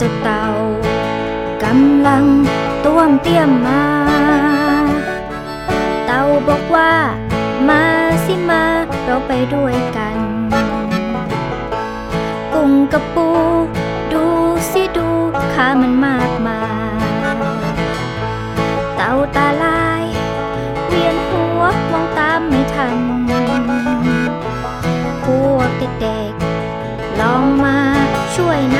เจ้าเต่ากำลังต้วมเตี้ยมมา เต่าบอกว่า มาสิมาเราไปด้วยกัน กุ้งกับปู ดูสิดูขามันมากมายเต่าตาลาย เวียนหัวมองตามไม่ทัน พวกเด็กๆลองมาช่วยนับ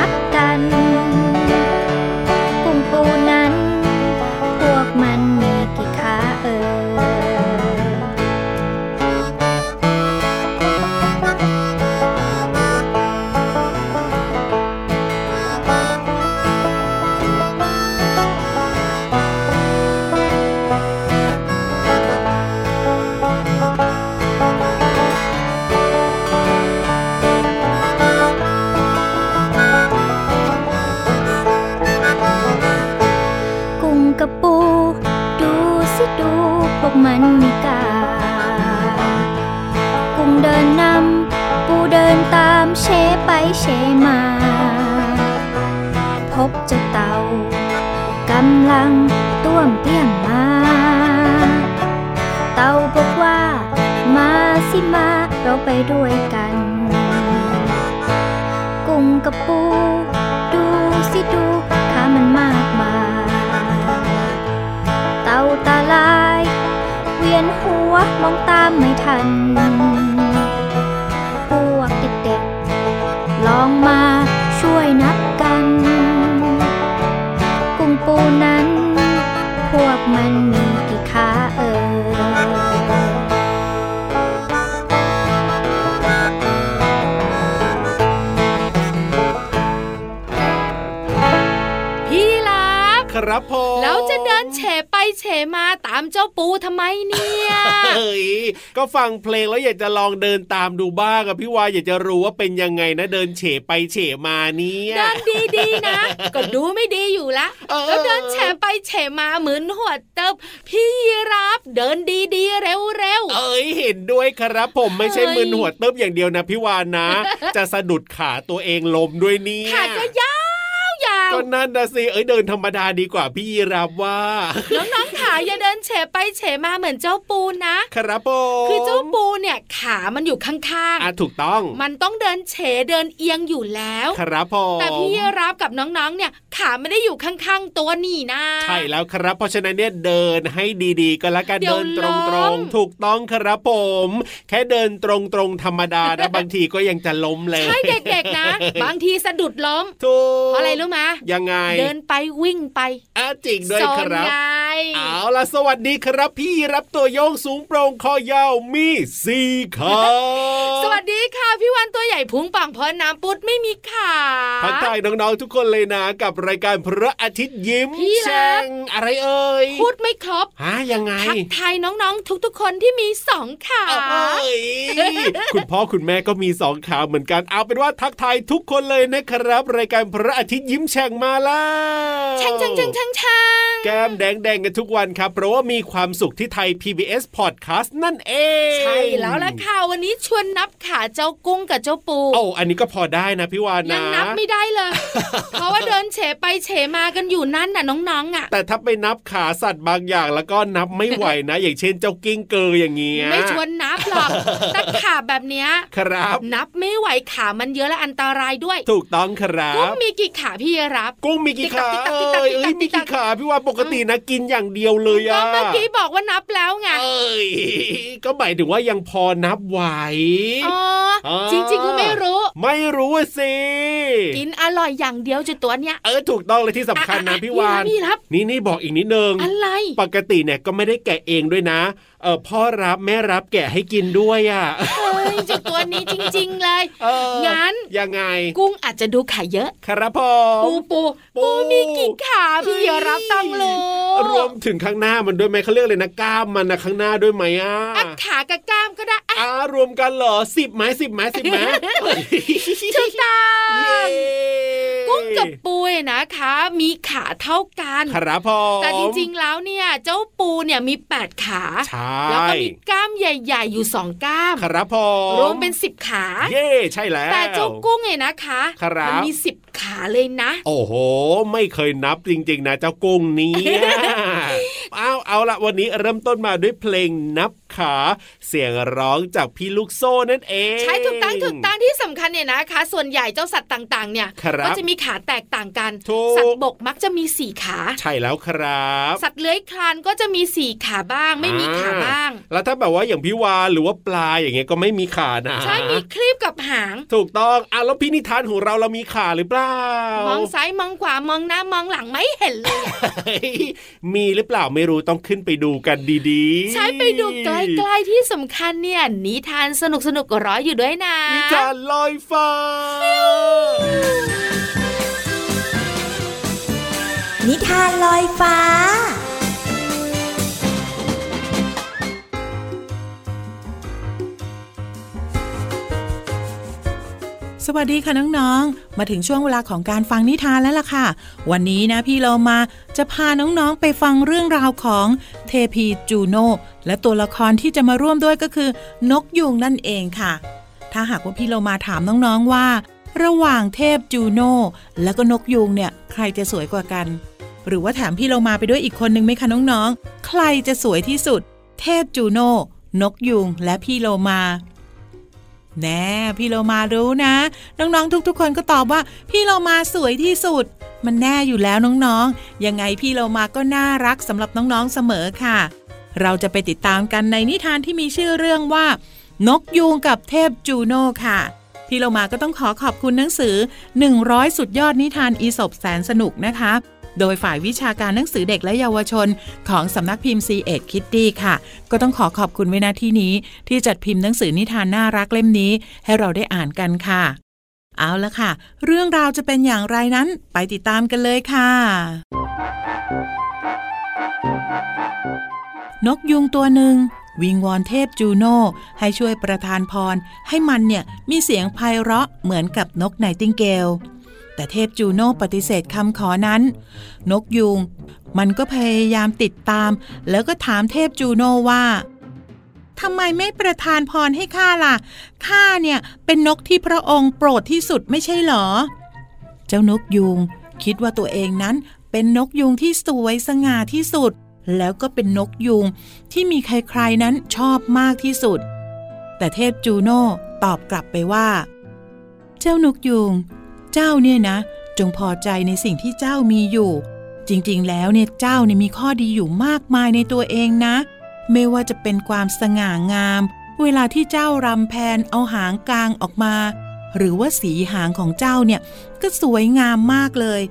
นหัวมองตามไม่ทัน ครับผมแล้วจะเดินเฉไปเฉมาตามเจ้าปูทำไมเนี่ยเฮ้ยก็ฟังเพลงแล้วอยากจะลองเดินตามดูบ้างอะพี่วายอยากจะรู้ว่าเป็นยังไงนะเดินเฉไปเฉมาเนี่ยเดินดีๆนะก็ดูไม่ดีอยู่ละเออแล้วเดินแฉไปแฉมาเหมือนหัวเติบ พี่รับเดินดีๆเร็วเอ้ยเห็นด้วยครับผมไม่ใช่เฮ้ยมึนหัวเติบอย่างเดียวนะพี่วานนะ จะสะดุดขาตัวเองล้มด้วยเนี่ๆยขาก็ยาวยาว ก็นั่นนะสิเอ้ยเดินธรรมดาดีกว่าพี่ยีรับว่าน้องๆขาอย่าเดินเฉไปเฉมาเหมือนเจ้าปูนะ ครับผมคือเจ้าปูเนี่ยขามันอยู่ข้างอะถูกต้องๆมันต้องเดินเฉเดินเอียงอยู่แล้ว ครับผมแต่พี่รับกับน้องๆ เนี่ยขาไม่ได้อยู่ข้างๆ ตัวนี่นะใช่แล้วครับ เพราะฉะนั้นเนี่ยเดินให้ดีๆ ก็แล้วกันเดี๋ยวเดินตล้รมงๆ ถูกต้องครับผม แค่เดินตรงๆธรรมดานะบางทีก็ยังจะล้มเลยใช่เด็กๆนะ บางทีสะดุดล้มถูกเพราะอะไรรู้ไหมยังไง เดินไปวิ่งไปอะจริงด้วยโซคนรับไงเอาล่ะสวัสดีครับพี่รับตัวโยงสูงโปร่งคอยาวมีสี่ขาสวัสดีค่ะพี่วันตัวใหญ่พุงปังเพราะน้ำปุดไม่มีขาทักทายน้องๆทุกคนเลยนะกับรายการพระอาทิตย์ยิ้มพี่รัแช่กงอะไรเอ่ยพูดไม่ครบฮะยังไงทักทายน้องๆ ทุกๆคนที่มีสองขาเอ้ยคุณพ่อคุณแม่ก็มีสองขาเหมือนกันเอาเป็นว่าทักทายทุกคนเลยนะครับ รายการพระอาทิตย์ยิ้มแฉ่งมาแล้วช่างช่างช่างช่างช่างแก้มแดงแดงๆกันทุกวันครับ เพราะว่ามีความสุขที่ไทย PBS Podcast นั่นเอง ใช่แล้วล่ะค่ะ วันนี้ชวนนับขาเจ้ากุ้งกับเจ้าปูโอ้อันนี้ก็พอได้นะพี่วานนะยังนับไม่ได้เลย เพราะว่าเดินเฉไปเฉมากันอยู่นั่นน่ะน้องๆอะ แต่ถ้าไปนับขาสัตว์บางอย่างแล้วก็นับไม่ไหวนะ อย่างเช่นเจ้ากิ้งเกออย่างเงี้ยไม่ชวนนับหรอกแต่ขาแบบเนี้ยครับ นับไม่ไหวขามันเยอะและอันตรายด้วย ถูกต้องครักุ้งบมีกี่ขาพี่รัรับ กุ้งมีกี่ขาติ๊กตักติ๊เอ้กตักยเอ้ยติ๊มีกตักกี่ขาพี่วานปกตินะกินอย่างเดียวเลยก็อะเมื่อกี้บอกว่านับแล้วไงเอ้ยก็หมายถึงว่ายังพอนับไหวอ๋ออ่าจริงๆก็ไม่รู้ ไม่รู้อะสิกินอร่อยอย่างเดียวจุดตัวเนี้ยเออถูกต้องเลยที่สำคัญนะอ่พี่วานพี่รับนี่นี่บอกอีกนิดนึงอะไรปกติเนี่ยก็ไม่ได้แกะเองด้วยนะเออพ่อรับแม่รับแกะให้กินด้วยอะเฮ้ยจุดตัวนี้จริง ๆ เลยเอองั้นยังไง กุ้งอาจจะดูขาเยอะ ครับผมปูปูปูปูมีกี่ขาพี่รับต้องรู้รวมถึงข้างหน้ามันด้วยไหมเขาเรียกเลยนะกล้ามมันนะข้างหน้าด้วยไหมอะอะขากับกล้ามก็ได้อะอ่ารวมกันเหรอสิบไหมสิบไหมสิบไหมถูกต้อเย้งกุ้งกับปูเนี่ยนะคะ มีขาเท่ากันครับผมแต่จริงๆแล้วเนี่ย เจ้าปูเนี่ยมีแปดขาใช่แล้วก็มีกล้ามใหญ่ ๆ อยู่สองกล้าม ครับผมรวมเป็นสิบขา เย่ใช่แล้ว แต่เจ้ากุ้งเนี่ยนะคะครับมัมีสิบขาเลยนะ โอ้โห ไม่เคยนับจริง ๆ นะเจ้ากุ้งเนี้เอาเอาละวันนี้เริ่มต้นมาด้วยเพลงนับ ขา เสียงร้องจากพี่ลูกโซ่นั่นเอง ใช่ถูกตั้งถูกตั้งที่สำคัญเนี่ยนะคะ ส่วนใหญ่เจ้าสัตว์ต่างๆ เนี่ยครับก็จะมีขาแตกต่างกันถูกสัตว์บกมักจะมีสี่ขา ใช่แล้วครับ สัตว์เลื้อยคลานก็จะมีสี่ขาบ้าง ไม่มีขาบ้างอ่แล้วถ้าแบบว่าอย่างพี่วานหรือว่าปลาอย่างเงี้ยก็ไม่มีขานะใช่มีคลีบกับหาง ถูกต้องอะแล้วพี่นิทานของเราเรามีขาหรือเปล่ามองซ้ายมองขวามองหน้ามองหลังไม่เห็นเลยอะเฮ้ยมีหรือเปล่าไม่รู้ต้องขึ้นไปดูกันดีๆ ใช่ไปดูใกล้ๆที่สำคัญเนี่ยนิทานสนุกสนุกๆรออยู่ด้วยนะนิทานลอยฟ้า นิทานลอยฟ้า วัสดีค่ะน้องๆ มาถึงช่วงเวลาของการฟังนิทานแล้วล่ะค่ะ วันนี้นะพี่เรามาจะพาน้องๆไปฟังเรื่องราวของเทพีจูโนและตัวละครที่จะมาร่วมด้วยก็คือนกยูงนั่นเองค่ะ ถ้าหากว่าพี่เรามาถามน้องๆว่า ระหว่างเทพจูโนและก็นกยูงเนี่ยใครจะสวยกว่ากัน หรือว่าถามพี่เรามาไปด้วยอีกคนนึงไหมคะน้องๆ ใครจะสวยที่สุด เทพจูโนนกยูงและพี่โลมา แน่พี่โลมารู้นะ น้องๆทุกๆ คนก็ตอบว่า พี่โลมาสวยที่สุด มันแน่อยู่แล้วน้องๆ ยังไงพี่โลมาก็น่ารักสำหรับน้องๆเสมอค่ะ เราจะไปติดตามกันในนิทานที่มีชื่อเรื่องว่า นกยูงกับเทพจูโน่ค่ะพี่โลมาก็ต้องขอขอบคุณหนังสือ 100 สุดยอดนิทานอีสบแสนสนุกนะคะ โดยฝ่ายวิชาการหนังสือเด็กและเยาวชน ของสำนักพิมพ์ C ีเอ็ดคิตตี้ค่ะ ก็ต้องขอขอบคุณไว้ณที่นี้ ที่จัดพิมพ์หนังสือนิทานน่ารักเล่มนี้ ให้เราได้อ่านกันค่ะ เอาละค่ะ เรื่องราวจะเป็นอย่างไรนั้นไปติดตามกันเลยค่ะ นกยุงตัวหนึ่งวิงวอนเทพจูโน่ให้ช่วยประทานพร ให้มันเนี่ยมีเสียงไพเราะเหมือนกับนกไนติงเกล แต่เทพจูโน่ปฏิเสธคำขอนั้น นกยุง มันก็พยายามติดตาม แล้วก็ถามเทพจูโน่ว่าทำไมไม่ประทานพรให้ข้าล่ะข้าเนี่ยเป็นนกที่พระองค์โปรดที่สุดไม่ใช่เหรอ เจ้านกยุง คิดว่าตัวเองนั้นเป็นนกยุงที่สวยสง่าที่สุด แล้วก็เป็นนกยุงที่มีใครๆนั้นชอบมากที่สุด แต่เทพจูโน่ตอบกลับไปว่า เจ้านกยุง เจ้าเนี่ยนะ จงพอใจในสิ่งที่เจ้ามีอยู่ จริงๆ แล้วเนี่ยเจ้าเนี่ยมีข้อดีอยู่มากมายในตัวเองนะ ไม่ว่าจะเป็นความสง่างาม เวลาที่เจ้ารำแพนเอาหางกลางออกมา หรือว่าสีหางของเจ้าเนี่ยก็สวยงามมากเลย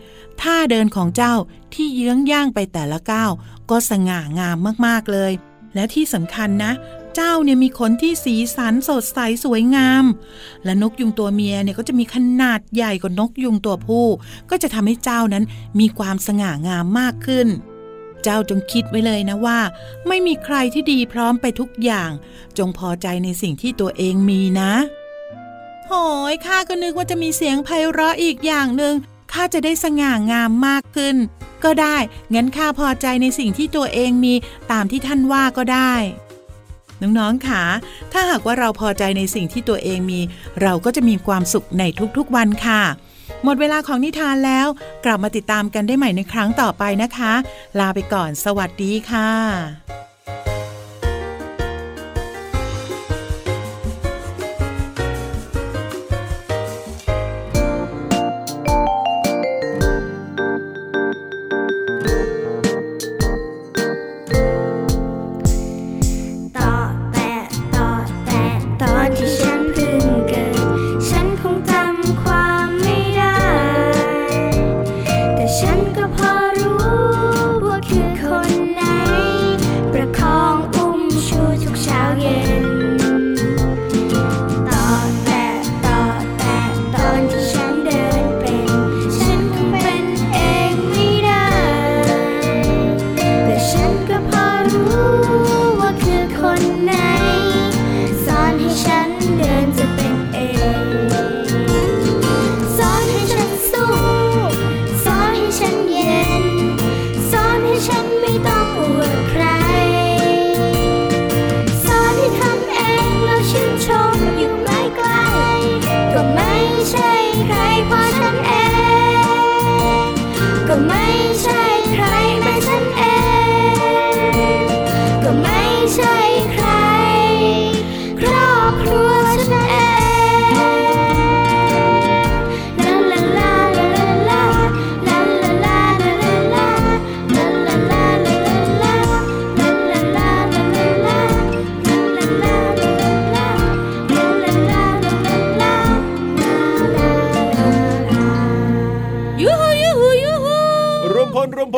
ท่าเดินของเจ้าที่เยื้องย่างไปแต่ละก้าวก็สง่างามมากๆเลย และที่สำคัญนะ เจ้าเนี่ยมีขนที่สีสันสดใสสวยงาม และนกยุงตัวเมียเนี่ยก็จะมีขนาดใหญ่กว่านกยุงตัวผู้ ก็จะทำให้เจ้านั้นมีความสง่างามมากขึ้น เจ้าจงคิดไว้เลยนะว่า ไม่มีใครที่ดีพร้อมไปทุกอย่าง จงพอใจในสิ่งที่ตัวเองมีนะโหยข้าก็นึกว่าจะมีเสียงไพเราะอีกอย่างหนึ่งข้าจะได้สง่างามมากขึ้น ก็ได้ งั้นข้าพอใจในสิ่งที่ตัวเองมีตามที่ท่านว่าก็ได้ น้องๆค่ะ ถ้าหากว่าเราพอใจในสิ่งที่ตัวเองมี เราก็จะมีความสุขในทุกๆวันค่ะ หมดเวลาของนิทานแล้ว กลับมาติดตามกันได้ใหม่ในครั้งต่อไปนะคะ ลาไปก่อน สวัสดีค่ะ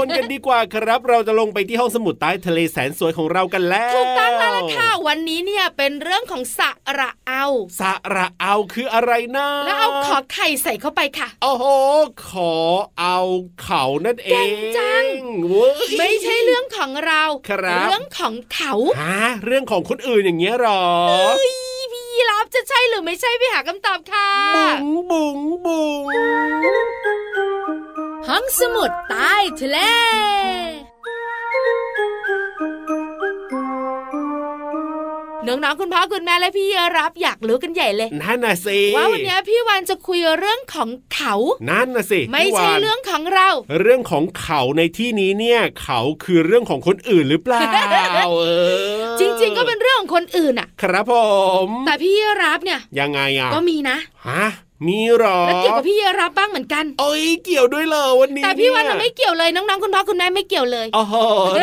คนกันดีกว่าครับ เราจะลงไปที่ห้องสมุดใต้ทะเลแสนสวยของเรากันแล้วถูกต้องแล้วล่ะค่ะวันนี้เนี่ยเป็นเรื่องของสระเอาสระเอาคืออะไรนะแล้วเอาขอไข่ใส่เข้าไปค่ะโอ้โหขอเอาเขานั่นเองเก่งจังเว้ยไม่ใช่เรื่องของเราครับเรื่องของเขาฮะเรื่องของคนอื่นอย่างเงี้ยหรอเฮ้ยพี่ยีรับจะใช่หรือไม่ใช่ไปหาคำตอบค่ะบุ๋งบุ๋งบุ๋ง ห้องสมุดใต้ทะเล น้องๆ คุณพ่อคุณแม่และพี่ยีรับอยากรู้กันใหญ่เลย นั่นน่ะสิ ว่าวันนี้พี่วานจะคุยเรื่องของเขา นั่นน่ะสิไม่พี่ใช่วานเรื่องของเรา เรื่องของเขาในที่นี้เนี่ย เขาคือเรื่องของคนอื่นหรือเปล่า เออจริงๆ ก็เป็นเรื่องของคนอื่นอะครับผม แต่พี่ยีรับเนี่ยยังไงอะก็มีนะ ฮะ มีเหรอและเกี่ยวกับพี่ยีรับบ้างเหมือนกันเอ้ยเกี่ยวด้วยเหรอวันนี้ แต่พี่วานเยน่ะไม่เกี่ยวเลยน้องๆคุณพ่อคุณแม่ไม่เกี่ยวเลยโอ้โห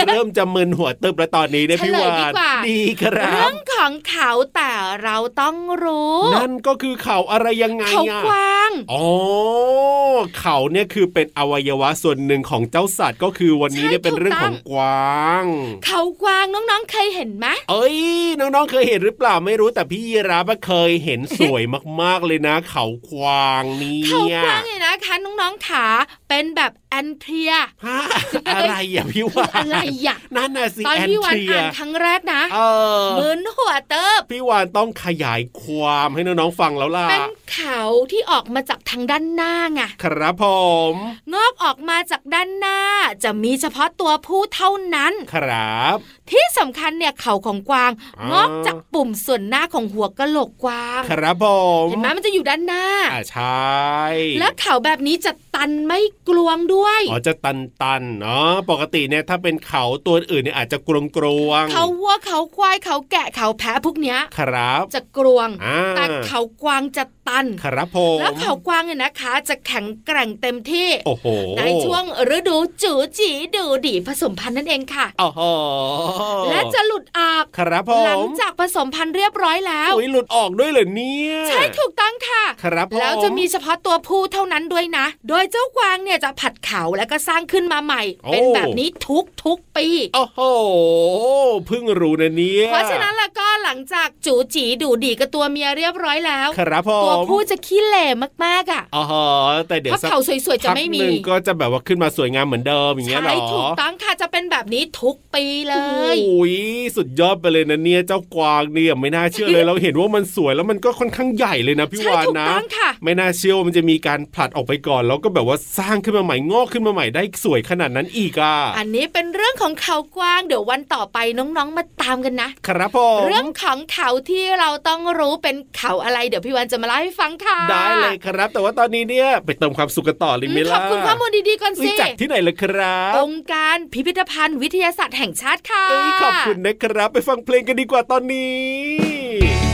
เริ่มจะมึนหัวตึบแล้วตอนนี้นะเฉลยพี่วาดีนกว่าดีครัเรื่บองของเขาแต่เราต้องรู้ นั่นก็คือเขาอะไรยังไงเขาอะกวางอ๋อเขาเนี่ยคือเป็นอวัยวะส่วนหนึ่งของเจ้าสัตว์ก็คือวันนี้เนี่ยเป็นเรื่องของกวาง เขากวางน้องๆเคยเห็นไหมเอ้ยน้องๆเคยเห็นหรือเปล่าไม่รู้แต่พี่ยีราฟอะเคยเห็นสวยมากๆเลยนะ เขากวางเนี่เขายกวางเนี่ยนะคะน้องๆขาเป็นแบบแอนเทียฮะอะไรอะพี่วานอะไรอะนั่นน่ะสิตอนแอนพี่วานเทียอ่านครั้งแรกนะเออเหมือนหัวเติบพี่วานต้องขยายความให้น้องๆฟังแล้วล่ะเป็นเขาที่ออกมาจากทางด้านหน้าไงครับผมงอกออกมาจากด้านหน้า จะมีเฉพาะตัวผู้เท่านั้น ครับ ที่สำคัญเนี่ยเขาของกวางอ่างงอกจากปุ่มส่วนหน้าของหัวกะโหลกกวาง ครับผมเห็นไหมมันจะอยู่ด้านหน้าอ่าใช่แล้วเขาแบบนี้จะตันไม่กลวงด้วยอ๋อจะตันตันๆเนาะปกติเนี่ยถ้าเป็นเขาตัวอื่นเนี่ยอาจจะกรวงกรวงๆเขาวัวเขาควายเขาแกะเขาแพะพวกเนี้ยครับจะกลวงอ่าแต่เขากวางจะ ตัน ครับผมแล้วเขากวางเนี่ยนะคะ จะแข็งแกร่งเต็มที่โอ้โหในช่วงฤดูจูจีดูดีผสมพันธุ์นั่นเองค่ะโอ้โหและจะหลุดออกครับผมหลังจากผสมพันธุ์เรียบร้อยแล้วอุ้ยหลุดออกด้วยเหรอเนี่ยใช่ถูกต้องค่ะ ครับผมแล้วจะมีเฉพาะตัวผู้เท่านั้นด้วยนะ โดยเจ้ากวางเนี่ยจะผัดเขาแล้วก็สร้างขึ้นมาใหม่ เป็นแบบนี้ทุกทุกๆปีโอ้โหเพิ่งรู้นะเนี่ยเพราะฉะนั้นแล้วก็หลังจากจูจีดูดีกับตัวเมียเรียบร้อยแล้ว ครับผมตัวผู้จะขี้เหร่มากๆอะอ๋อแต่เดี๋ยเพวราะสักเขาสวยๆจะพักไม่หมีนึ่งก็จะแบบว่าขึ้นมาสวยงามเหมือนเดิมอย่างเงี้ยเหรอใช่ถูกต้องค่ะจะเป็นแบบนี้ทุกปีเลยโอ้ยสุดยอดไปเลยนะเนี่ยเจ้ากวางเนี่ยไม่น่าเชื่อเลยเราเห็นว่ามันสวยแล้วมันก็ค่อนข้างใหญ่เลยนะพี่ใช่วานถูกนะต้องค่ะไม่น่าเชื่อว่ามันจะมีการผลัดออกไปก่อน แล้วก็แบบว่าสร้างขึ้นมาใหม่งอกขึ้นมาใหม่ได้สวยขนาดนั้นอีกอะอันนี้เป็นเรื่องของเขากวางเดี๋ยววันต่อไปน้องๆมาตามกันนะ ครับผมเรื่องของเขาที่เราต้องรู้เป็นเขาอะไรเดี๋ยวพี่วันจะมาเล่าให้ฟังค่ะ ได้เลยครับ แต่ว่าตอนนี้เนี่ยไปเติมความสุขกันต่อเลยไหมอืมขล่ะอบคุณข้อมูลดีๆก่อนรู้สิจักที่ไหนล่ะครับองค์การพิพิธภัณฑ์วิทยาศาสตร์แห่งชาติค่ะเอ้ยขอบคุณนะครับ ไปฟังเพลงกันดีกว่าตอนนี้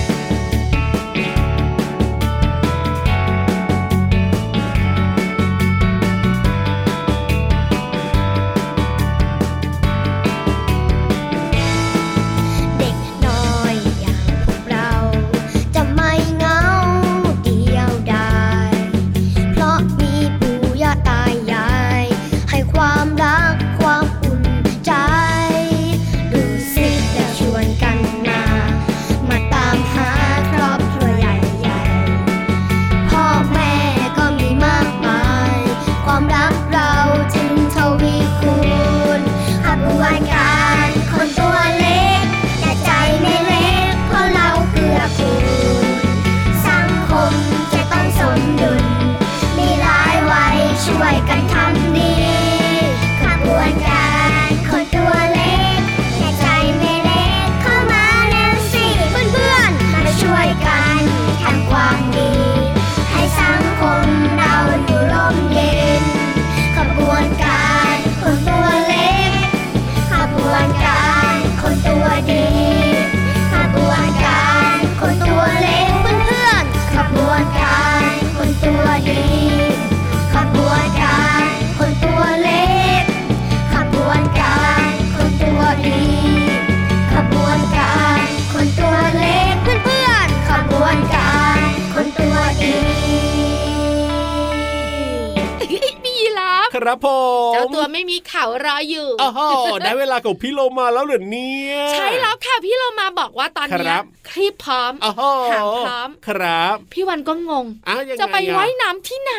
ครับผมเจ้าตัวไม่มีเขารออยู่อ้าวได้เวลาของพี่โลมาแล้วเหรอเนี่ย ใช่แล้วค่ะพี่เรามาบอกว่าตอนคเนี้รัยบคลิปพร้อมอ้าวหางพร้อมครับ พี่วันก็งงอ้าวยังไงจะไปอไว่ายน้ำที่ไหน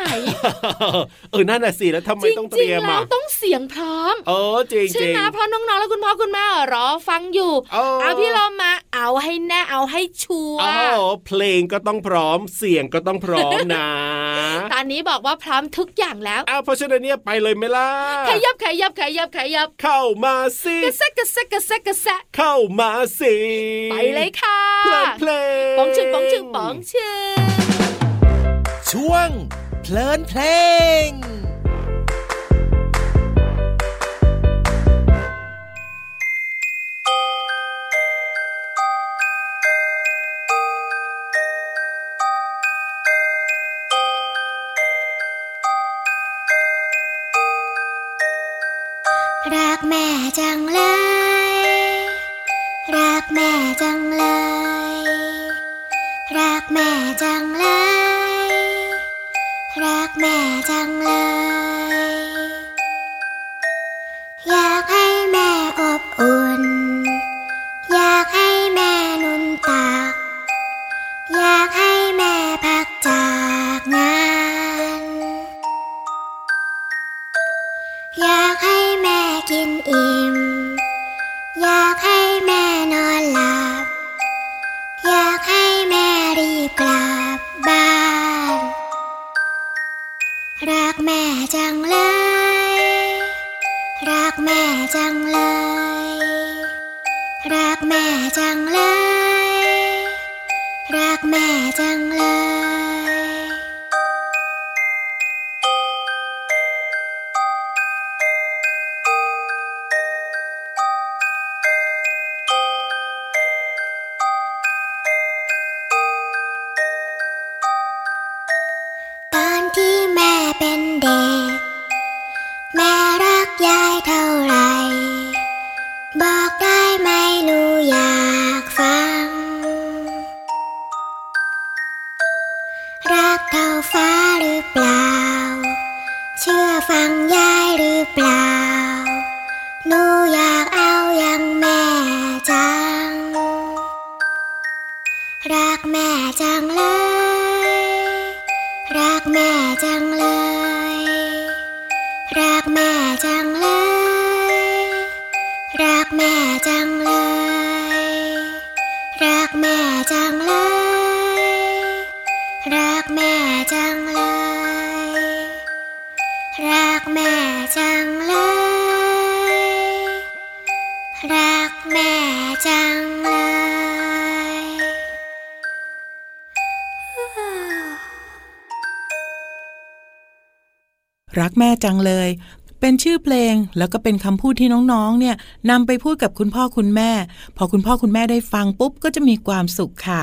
เออนั่นน่ะสิแล้วทำไมจริต้องเตรียมๆแล้อะวต้องเสียงพร้อม เออจริงใช่จริงไหมเพราะน้องๆและคุณพ่อคุณแม่รอฟังอยู่เออเอาพี่เรามาเอาให้แน่เอาให้ชัวร์อ้าวเพลงก็ต้องพร้อมเสียงก็ต้องพร้อมนะ ตอนนี้บอกว่าพร้อมทุกอย่างแล้วอ้าวเพราะฉะนั้นเนี่ยไปเลยไหมล่ะขยับขยับขยับขยับ เข้ามาสิกระแซะกระแซะกระแซะกระแซะเข้ามาสิไปเลยค่ะเพลินเพลงป๋องชึงป๋องชึงป๋องชึงช่วงเพลินเพลง happen day. แม่จังเลย รักแม่จังเลยรักแม่จังเลย เป็นชื่อเพลงแล้วก็เป็นคำพูดที่น้องๆ เนี่ยนำไปพูดกับคุณพ่อคุณแม่ พอคุณพ่อคุณแม่ได้ฟังปุ๊บก็จะมีความสุขค่ะ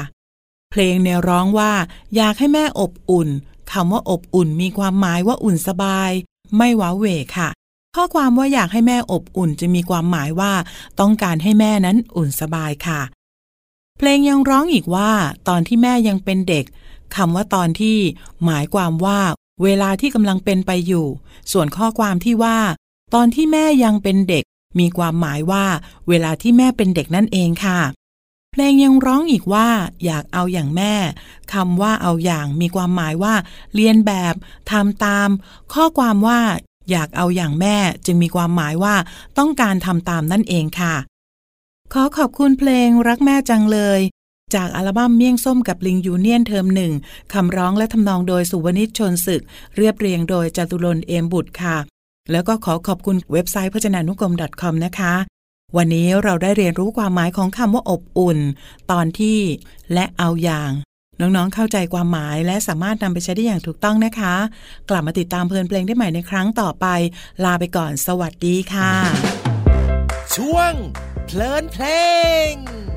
เพลงเนี่ยร้องว่า อยากให้แม่อบอุ่นคำว่าอบอุ่นมีความหมายว่าอุ่นสบาย ไม่ว้าเหวค่ะ ข้อความว่าอยากให้แม่อบอุ่นจะมีความหมายว่า ต้องการให้แม่นั้นอุ่นสบายค่ะ เพลงยังร้องอีกว่า ตอนที่แม่ยังเป็นเด็กคำว่าตอนที่ หมายความว่า เวลาที่กำลังเป็นไปอยู่ ส่วนข้อความที่ว่า ตอนที่แม่ยังเป็นเด็ก มีความหมายว่า เวลาที่แม่เป็นเด็กนั่นเองค่ะ เพลงยังร้องอีกว่าอยากเอาอย่างแม่คำว่าเอาอย่างมีความหมายว่า เรียนแบบทำตาม ข้อความว่า อยากเอาอย่างแม่จึงมีความหมายว่า ต้องการทำตามนั่นเองค่ะ ขอขอบคุณเพลงรักแม่จังเลย จากอัลบั้มเมี่ยงส้มกับลิงยูเนียนเทอมหนึ่งคำร้องและทำนองโดยสุวนิชชนศึก เรียบเรียงโดยจตุรนต์เอมบุตรค่ะ แล้วก็ขอขอบคุณเว็บไซต์พจนานุกรม .com นะคะ วันนี้เราได้เรียนรู้ความหมายของคำว่าอบอุ่น ตอนที่และเอาอย่าง น้องๆเข้าใจความหมายและสามารถนำไปใช้ได้อย่างถูกต้องนะคะ กลับมาติดตามเพลินเพลงได้ใหม่ในครั้งต่อไป ลาไปก่อนสวัสดีค่ะ ช่วงเพลินเพลง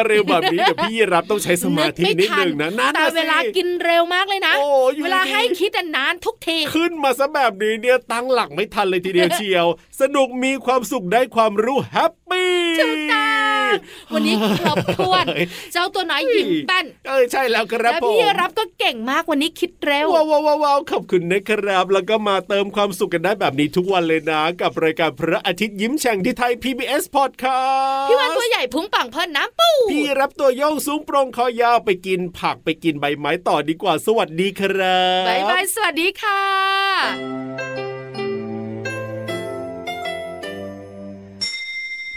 มาเร็วแบบนี้เดี๋ยวพี่รับต้องใช้สมาธินิดนึงนะนั่นแต่น่ะสิเวลากินเร็วมากเลยนะโอ้อยู่เวลาดีให้คิดอะนานทุกทีขึ้นมาซะแบบนี้เนี่ยตั้งหลักไม่ทันเลยทีเดียวเชียว สนุกมีความสุขได้ความรู้ happy ถูกต้อง วันนี้ครบถ้วน เจ้าตัวน้อยหญิงแป้นเออใช่แล้วครับและผมพี่รับก็เก่งมากวันนี้คิดเร็วว้าวว้าวว้าวขอบคุณนะครับ แล้วก็มาเติมความสุขกันได้แบบนี้ทุกวันเลยนะ กับรายการพระอาทิตย์ยิ้มแฉ่งที่ Thai PBS Podcast พี่วันตัวใหญ่พุงป่องเพิ่นน้ำปูพี่รับตัวโย่งสูงโปร่งคอยาวไปกินผักไปกินใบไม้ต่อดีกว่าสวัสดีครับ bye byeสวัสดีค่ะ